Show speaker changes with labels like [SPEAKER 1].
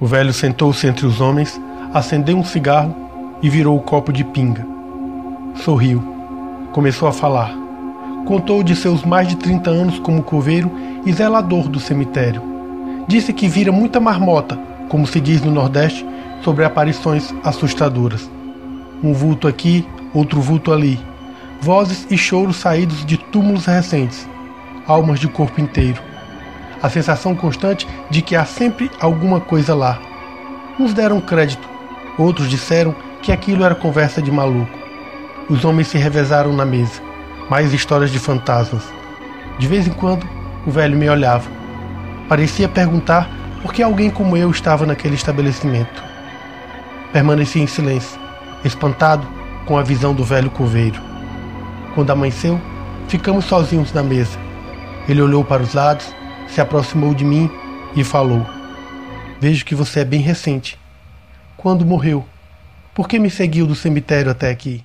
[SPEAKER 1] O velho sentou-se entre os homens, acendeu um cigarro e virou o copo de pinga. Sorriu. Começou a falar. Contou de seus mais de 30 anos como coveiro e zelador do cemitério. Disse que vira muita marmota, como se diz no Nordeste, sobre aparições assustadoras. Um vulto aqui, outro vulto ali. Vozes e choros saídos de túmulos recentes. Almas de corpo inteiro a sensação constante de que há sempre alguma coisa lá. Uns deram crédito, outros disseram que aquilo era conversa de maluco. Os homens se revezaram na mesa. Mais histórias de fantasmas. De vez em quando, o velho me olhava. Parecia perguntar por que alguém como eu estava naquele estabelecimento. Permaneci em silêncio, espantado com a visão do velho coveiro. Quando amanheceu, ficamos sozinhos na mesa. Ele olhou para os lados se aproximou de mim e falou: Vejo que você é bem recente. Quando morreu? Por que me seguiu do cemitério até aqui?